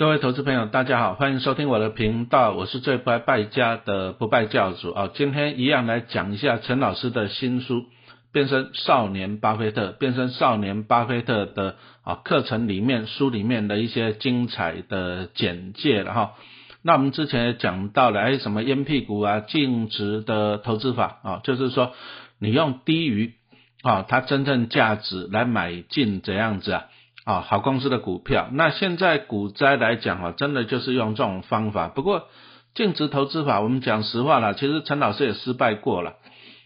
各位投资朋友，大家好，欢迎收听我的频道，我是最不爱败家的不败教主啊。今天一样来讲一下陈老师的新书《变身少年巴菲特》，变身少年巴菲特的啊课程里面书里面的一些精彩的简介了哈。那我们之前也讲到了，哎，什么烟屁股啊，净值的投资法啊，就是说你用低于啊它真正价值来买进怎样子啊？啊，好公司的股票，那现在股灾来讲啊，真的就是用这种方法。不过净值投资法，我们讲实话了，其实陈老师也失败过了。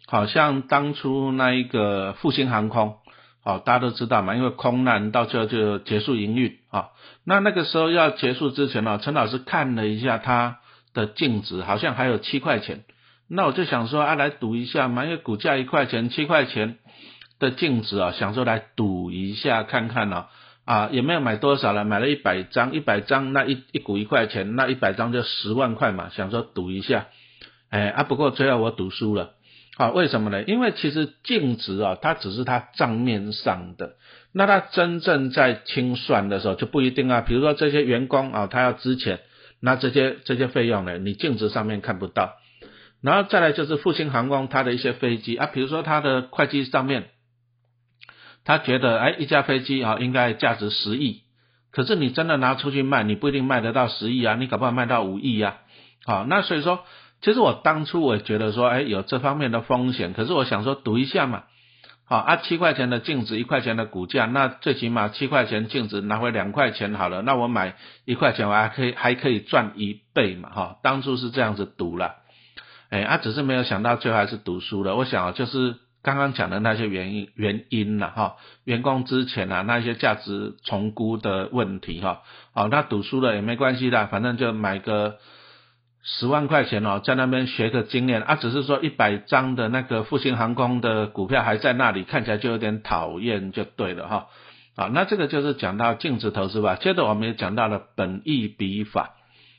好像当初那一个复兴航空，好，大家都知道嘛，因为空难到最后就结束营运啊。那那个时候要结束之前呢，陈老师看了一下它的净值，好像还有七块钱。那我就想说啊，来赌一下嘛，因为股价一块钱，七块钱的净值啊，想说来赌一下看看呢。啊，也没有买多少了，买了一百张，一百张那一一股一块钱，那一百张就十万块嘛，想说赌一下，哎啊，不过最后我赌输了，好，为什么呢？因为其实净值啊，它只是它账面上的，那它真正在清算的时候就不一定啊。比如说这些员工啊，他要支钱，那这些这些费用呢，你净值上面看不到。然后再来就是复兴航空它的一些飞机啊，比如说它的会计上面。他觉得，哎，一架飞机啊，应该价值十亿，可是你真的拿出去卖，你不一定卖得到十亿啊，你搞不好卖到五亿呀，好，那所以说，其实我当初我也觉得说，哎，有这方面的风险，可是我想说赌一下嘛，好，啊，七块钱的净值，一块钱的股价，那最起码七块钱净值拿回两块钱好了，那我买一块钱，我还可以还可以赚一倍嘛，哈，当初是这样子赌了，哎，啊，只是没有想到最后还是赌输了，我想啊就是。刚刚讲的那些原因原因了哈，员工之前啊那些价值重估的问题哈，好那赌输了也没关系的，反正就买个十万块钱哦，在那边学个经验啊，只是说一百张的那个复兴航空的股票还在那里，看起来就有点讨厌就对了哈，啊那这个就是讲到净值投资吧，接着我们也讲到了本益比法，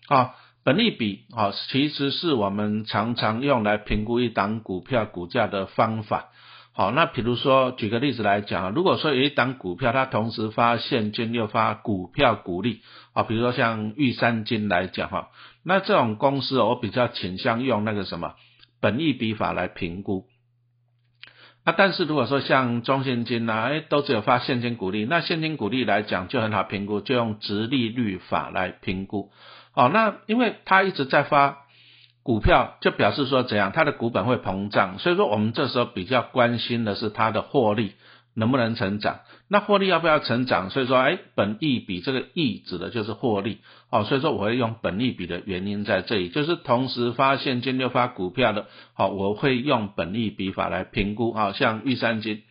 啊。本利比啊，其实是我们常常用来评估一档股票股价的方法。好，那比如说举个例子来讲啊，如果说有一档股票它同时发现金又发股票股利啊，比如说像玉山金来讲哈，那这种公司我比较倾向用那个什么本利比法来评估。啊，但是如果说像中现金呐，哎，都只有发现金股利，那现金股利来讲就很好评估，就用直利率法来评估。哦，那因为它一直在发股票，就表示说怎样，它的股本会膨胀，所以说我们这时候比较关心的是它的获利能不能成长。那获利要不要成长？所以说，哎，本益比这个益指的就是获利。哦，所以说我会用本益比的原因在这里，就是同时发现金又发股票的，好，我会用本益比法来评估。啊，像玉山金，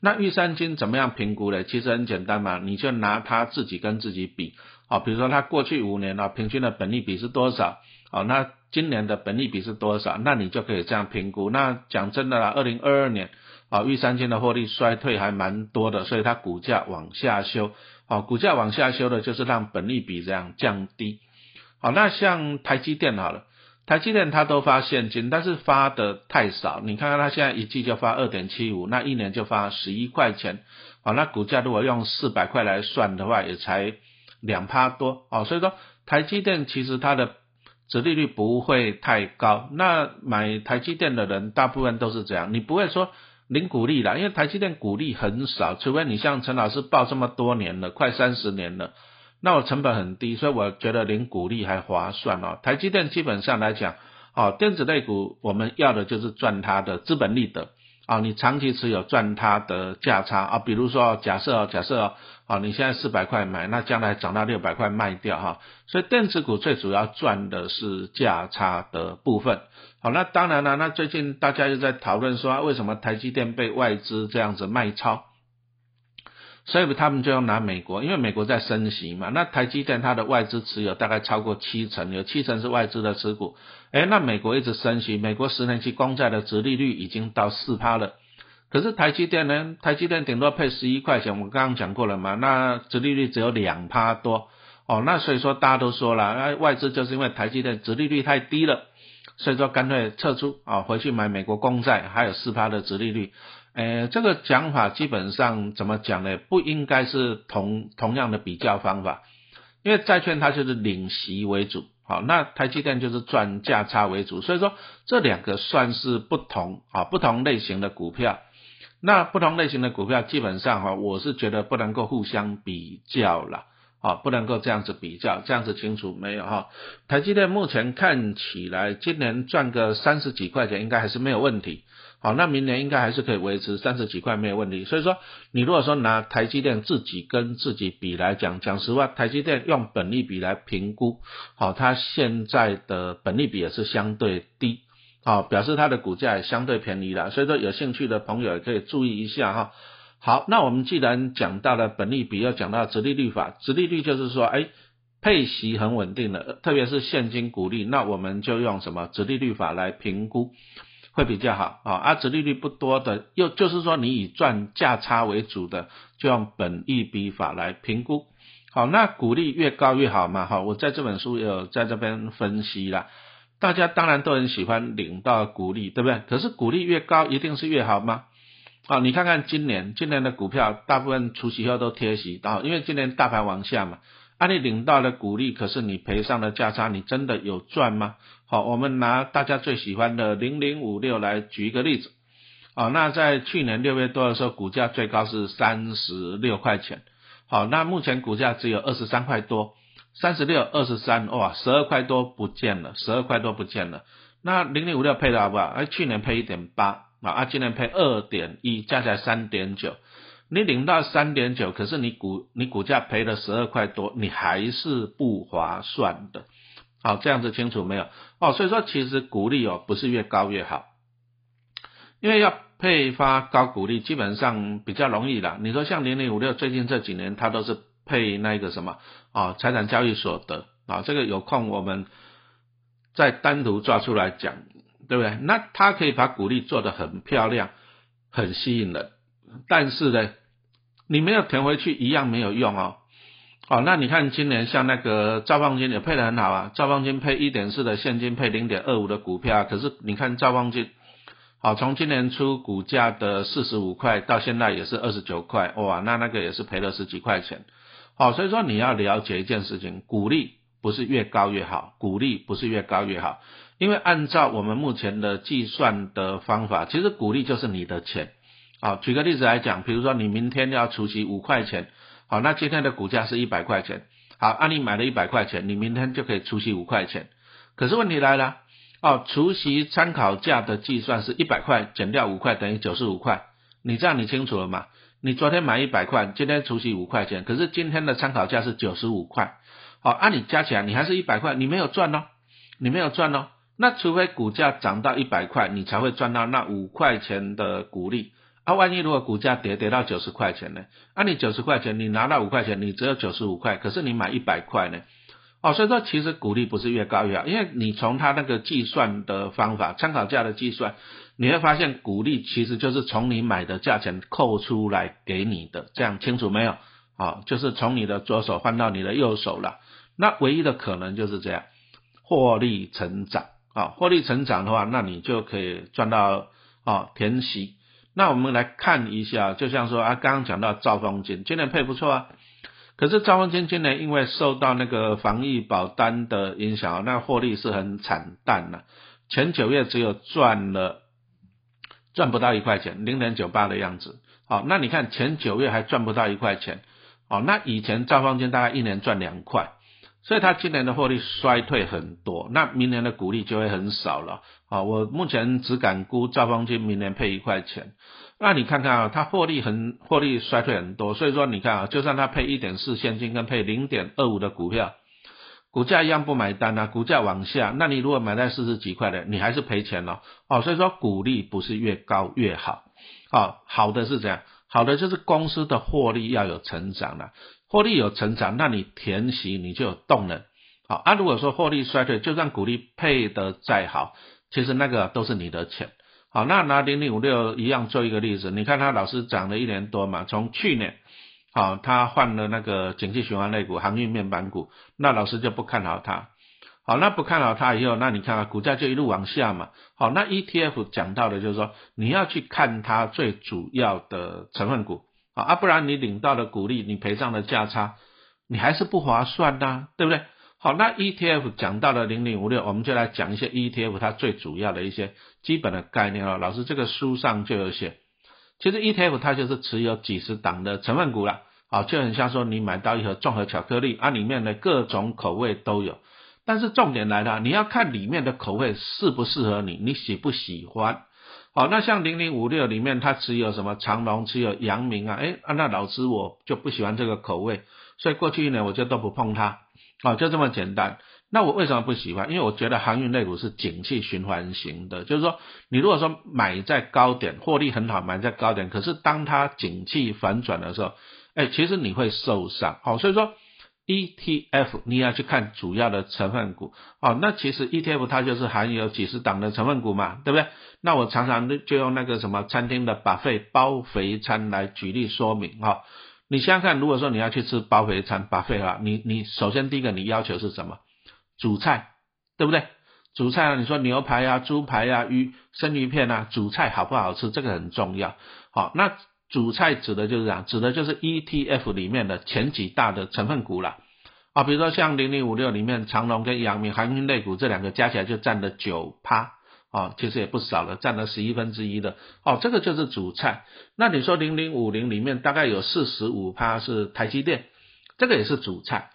那玉山金怎么样评估呢？其实很简单嘛，你就拿它自己跟自己比。好，比如说它过去五年啊，平均的本利比是多少？好，那今年的本利比是多少？那你就可以这样评估。那讲真的啦，二零二二年啊，玉三金的获利衰退还蛮多的，所以它股价往下修。好，股价往下修的就是让本利比这样降低。好，那像台积电好了，台积电它都发现金，但是发的太少。你看看它现在一季就发二点七五，那一年就发十一块钱。好，那股价如果用四百块来算的话，也才。两趴多哦，所以说台积电其实它的折利率不会太高。那买台积电的人大部分都是这样，你不会说零股利啦，因为台积电股利很少，除非你像陈老师报这么多年了，快三十年了，那我成本很低，所以我觉得零股利还划算哦。台积电基本上来讲，哦，电子类股我们要的就是赚它的资本利得。啊，你长期持有赚它的价差啊，比如说假设假设啊，你现在四百块买，那将来涨到六百块卖掉哈，所以电子股最主要赚的是价差的部分。好，那当然了，那最近大家又在讨论说，为什么台积电被外资这样子卖超？所以他们就要拿美国，因为美国在升息嘛。那台积电它的外资持有大概超过七成，有七成是外资的持股。哎，那美国一直升息，美国十年期公债的殖利率已经到四趴了。可是台积电呢？台积电顶多配十一块钱，我刚刚讲过了嘛。那殖利率只有两趴多哦。那所以说大家都说了，那外资就是因为台积电殖利率太低了，所以说干脆撤出啊，回去买美国公债，还有四趴的殖利率。呃，这个讲法基本上怎么讲呢？不应该是同同样的比较方法。因为债券它就是领息为主，好，那台积电就是赚价差为主，所以说这两个算是不同啊不同类型的股票。那不同类型的股票基本上哈，我是觉得不能够互相比较了，啊，不能够这样子比较，这样子清楚没有哈？台积电目前看起来今年赚个三十几块钱应该还是没有问题，好，那明年应该还是可以维持三十几块没有问题。所以说，你如果说拿台积电自己跟自己比来讲，讲实话，台积电用本利比来评估，好，它现在的本利比也是相对低。好，表示它的股价也相对便宜了，所以说有兴趣的朋友也可以注意一下哈。好，那我们既然讲到了本利比，又讲到直利率法，直利率就是说，哎，配息很稳定的，特别是现金股利，那我们就用什么直利率法来评估会比较好啊。而直利率不多的，又就是说你以赚价差为主的，就用本益比法来评估。好，那股利越高越好嘛，哈，我在这本书有在这边分析了。大家当然都很喜欢领到股利，对不对？可是股利越高，一定是越好吗？啊，你看看今年，今年的股票大部分除息后都贴息，啊，因为今年大盘往下嘛。啊，你领到了股利，可是你赔上了价差，你真的有赚吗？好，我们拿大家最喜欢的零零五六来举一个例子。啊，那在去年六月多的时候，股价最高是三十六块钱。好，那目前股价只有二十三块多。三十六二十三哇，十二块多不见了，十二块多不见了。那零零五六配的好不好？哎，去年配一点八，啊，今年配二点一，加起来三点九。你领到三点九，可是你股你股价赔了十二块多，你还是不划算的。好，这样子清楚没有？哦，所以说其实股利哦不是越高越好，因为要配发高股利基本上比较容易啦。你说像零零五六最近这几年它都是。配那个什么啊，财产交易所得啊，这个有空我们再单独抓出来讲，对不对？那它可以把股利做得很漂亮，很吸引人，但是呢，你没有填回去一样没有用哦。哦，那你看今年像那个兆丰金也配得很好啊，兆丰金配一点四的现金，配零点二五的股票，可是你看兆丰金，好，从今年初股价的四十五块到现在也是二十九块，哇，那那个也是赔了十几块钱。好，所以说你要了解一件事情，股利不是越高越好，股利不是越高越好，因为按照我们目前的计算的方法，其实股利就是你的钱。好，举个例子来讲，比如说你明天要除息五块钱，好，那今天的股价是一百块钱，好，按你买了一百块钱，你明天就可以除息五块钱。可是问题来了，哦，除息参考价的计算是一百块减掉五块等于九十五块，你这样你清楚了吗？你昨天买一百块，今天除息五块钱，可是今天的参考价是九十五块，好，按你加起来，你还是一百块，你没有赚哦，你没有赚哦，那除非股价涨到一百块，你才会赚到那五块钱的股利，啊，万一如果股价跌跌到九十块钱呢？啊，你九十块钱，你拿到五块钱，你只有九十五块，可是你买一百块呢？哦，所以说其实股利不是越高越好，因为你从它那个计算的方法，参考价的计算。你会发现股利其实就是从你买的价钱扣出来给你的，这样清楚没有？啊，就是从你的左手换到你的右手了。那唯一的可能就是这样，获利成长啊，获利成长的话，那你就可以赚到啊填息。那我们来看一下，就像说啊，刚刚讲到兆丰金，今年配不错啊，可是兆丰金今年因为受到那个防疫保单的影响，那获利是很惨淡的，前九月只有赚了。赚不到一块钱，零点九八的样子。好，那你看前九月还赚不到一块钱。好，那以前兆方金大概一年赚两块，所以它今年的获利衰退很多，那明年的股利就会很少了。好，我目前只敢估兆方金明年配一块钱。那你看看啊，它获利很获利衰退很多，所以说你看啊，就算它配一点四现金跟配零点二五的股票。股价一样不买单啊，股价往下，那你如果买在四十几块的，你还是赔钱了哦。所以说股利不是越高越好，哦，好的是这样，好的就是公司的获利要有成长了，获利有成长，那你填息你就有动能，好啊。如果说获利衰退，就算股利配得再好，其实那个都是你的钱，好，那拿零零五六一样做一个例子，你看它老师涨了一年多嘛，从去年。好，他换了那个景气循环类股、航运面板股，那老师就不看好它。好，那不看好它以后，那你看啊，股价就一路往下嘛。好，那 ETF 讲到的就是说，你要去看它最主要的成分股，啊，不然你领到的股利，你赔上的价差，你还是不划算呐，对不对？好，那 ETF 讲到了零零五六，我们就来讲一些 ETF 它最主要的一些基本的概念了。老师这个书上就有写，其实 ETF 它就是持有几十档的成分股了，好，就很像说你买到一盒综合巧克力，啊，里面的各种口味都有，但是重点来了，你要看里面的口味适不适合你，你喜不喜欢？好，那像零零五六里面它持有什么长隆，持有阳明啊，哎，那老师我就不喜欢这个口味，所以过去一年我就都不碰它。哦，就这么简单。那我为什么不喜欢？因为我觉得航运类股是景气循环型的，就是说，你如果说买在高点，获利很好，买在高点，可是当它景气反转的时候，哎，其实你会受伤。好，所以说 ETF 你要去看主要的成分股。哦，那其实 ETF 它就是含有几十档的成分股嘛，对不对？那我常常就用那个什么餐厅的把费包肥餐来举例说明哈。你想想看，如果说你要去吃包肥餐，把费啊，你你首先第一个你要求是什么？主菜，对不对？主菜啊，你说牛排啊、猪排啊、鱼生鱼片啊，主菜好不好吃？这个很重要。好，那主菜指的就是讲，指的就是 ETF 里面的前几大的成分股了。啊，比如说像零零五六里面长隆跟阳明航运类股这两个加起来就占了九趴。啊，其实也不少了，占了十一分之一的。哦，这个就是主菜。那你说零零五零里面大概有四十五趴是台积电，这个也是主菜。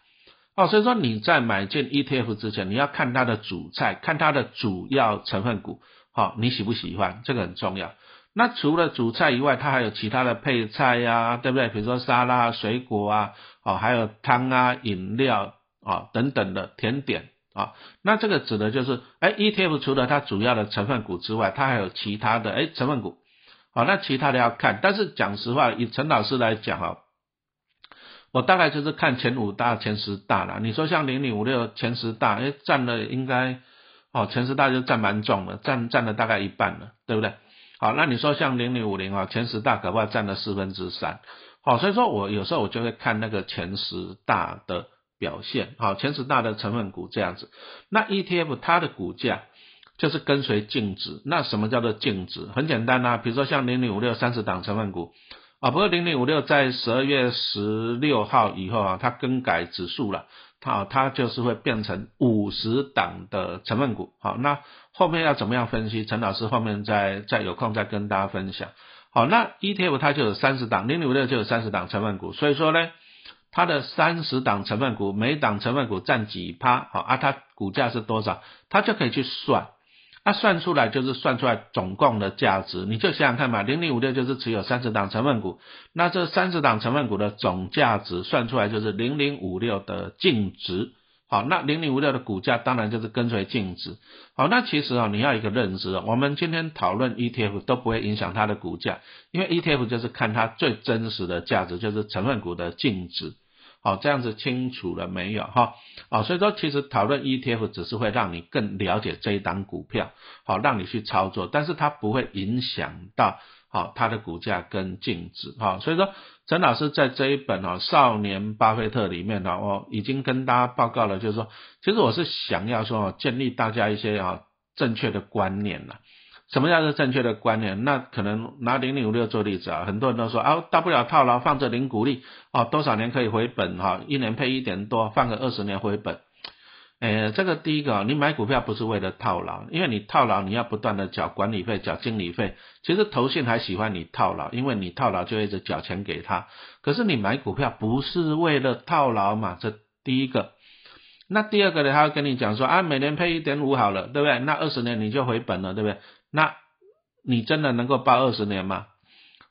哦，所以说你在买进 ETF 之前，你要看它的主菜，看它的主要成分股。好，你喜不喜欢？这个很重要。那除了主菜以外，它还有其他的配菜呀，对不对？比如说沙拉、水果啊，哦，还有汤啊、饮料啊等等的甜点。啊，那这个指的就是，哎，ETF 除了它主要的成分股之外，它还有其他的哎成分股，好，那其他的要看，但是讲实话，以陈老师来讲啊，我大概就是看前五大、前十大了。你说像零零五六前十大，哎，占了应该，哦，前十大就占蛮重的，占占了大概一半了，对不对？好，那你说像零零五零啊，前十大可不占了四分之三，好，所以说我有时候我就会看那个前十大的。表现好，前十大的成分股这样子，那 ETF 它的股价就是跟随净值。那什么叫做净值？很简单啊，比如说像零零五六三十档成分股啊，不过零零五六在十二月十六号以后啊，它更改指数了，好它就是会变成五十档的成分股。好，那后面要怎么样分析？陈老师后面再再有空再跟大家分享。好，那 ETF 它就有三十档，零零五六就有三十档成分股，所以说呢。它的三十档成分股，每档成分股占几趴？好啊，它股价是多少？它就可以去算，那算出来就是算出来总共的价值。你就想想看嘛，零零五六就是持有三十档成分股，那这三十档成分股的总价值算出来就是零零五六的净值。好，那零零五六的股价当然就是跟随净值。好，那其实啊，你要一个认知，我们今天讨论 ETF 都不会影响它的股价，因为 ETF 就是看它最真实的价值，就是成分股的净值。好，这样子清楚了没有？哈，啊，所以说其实讨论 ETF 只是会让你更了解这一档股票，好，让你去操作，但是它不会影响到好它的股价跟净值。哈，所以说。陈老师在这一本哦《少年巴菲特》里面呢，我已经跟大家报告了，就是说，其实我是想要说建立大家一些啊正确的观念了。什么叫做正确的观念？那可能拿零零五六做例子啊，很多人都说啊，大不了套牢放着零股利啊，多少年可以回本哈，一年配一点多，放个二十年回本。诶，这个第一个，你买股票不是为了套牢，因为你套牢你要不断的缴管理费、缴经理费。其实投信还喜欢你套牢，因为你套牢就一直缴钱给他。可是你买股票不是为了套牢嘛？这第一个。那第二个呢？他会跟你讲说啊，每年配一点五好了，对不对？那二十年你就回本了，对不对？那你真的能够报二十年吗？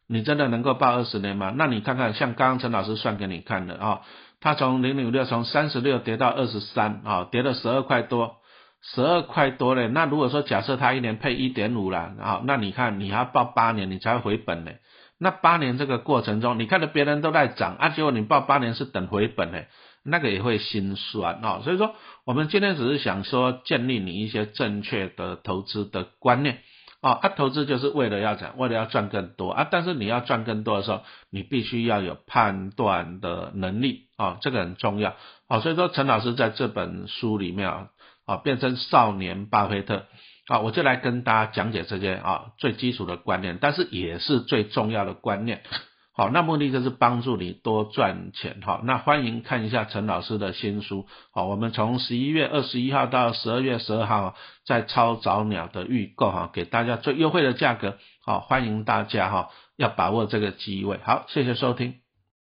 你真的能够报二十年吗？那你看看，像刚刚陈老师算给你看的啊。他从零零五六从三十六跌到二十三啊，跌了十二块多，十二块多嘞。那如果说假设他一年配一点五了，啊，那你看你还要报八年你才会回本呢。那八年这个过程中，你看到别人都在涨啊，结果你报八年是等回本呢，那个也会心酸啊。所以说，我们今天只是想说建立你一些正确的投资的观念。啊，他投资就是为了要讲，为了要赚更多啊！但是你要赚更多的时候，你必须要有判断的能力啊，这个很重要啊。所以说，陈老师在这本书里面啊，啊，变成少年巴菲特啊，我就来跟大家讲解这些啊最基础的观念，但是也是最重要的观念好，那目的就是帮助你多赚钱。好，那欢迎看一下陈老师的新书。好，我们从十一月二十一号到十二月十二号在超早鸟的预购哈，给大家最优惠的价格。好，欢迎大家哈，要把握这个机会。好，谢谢收听。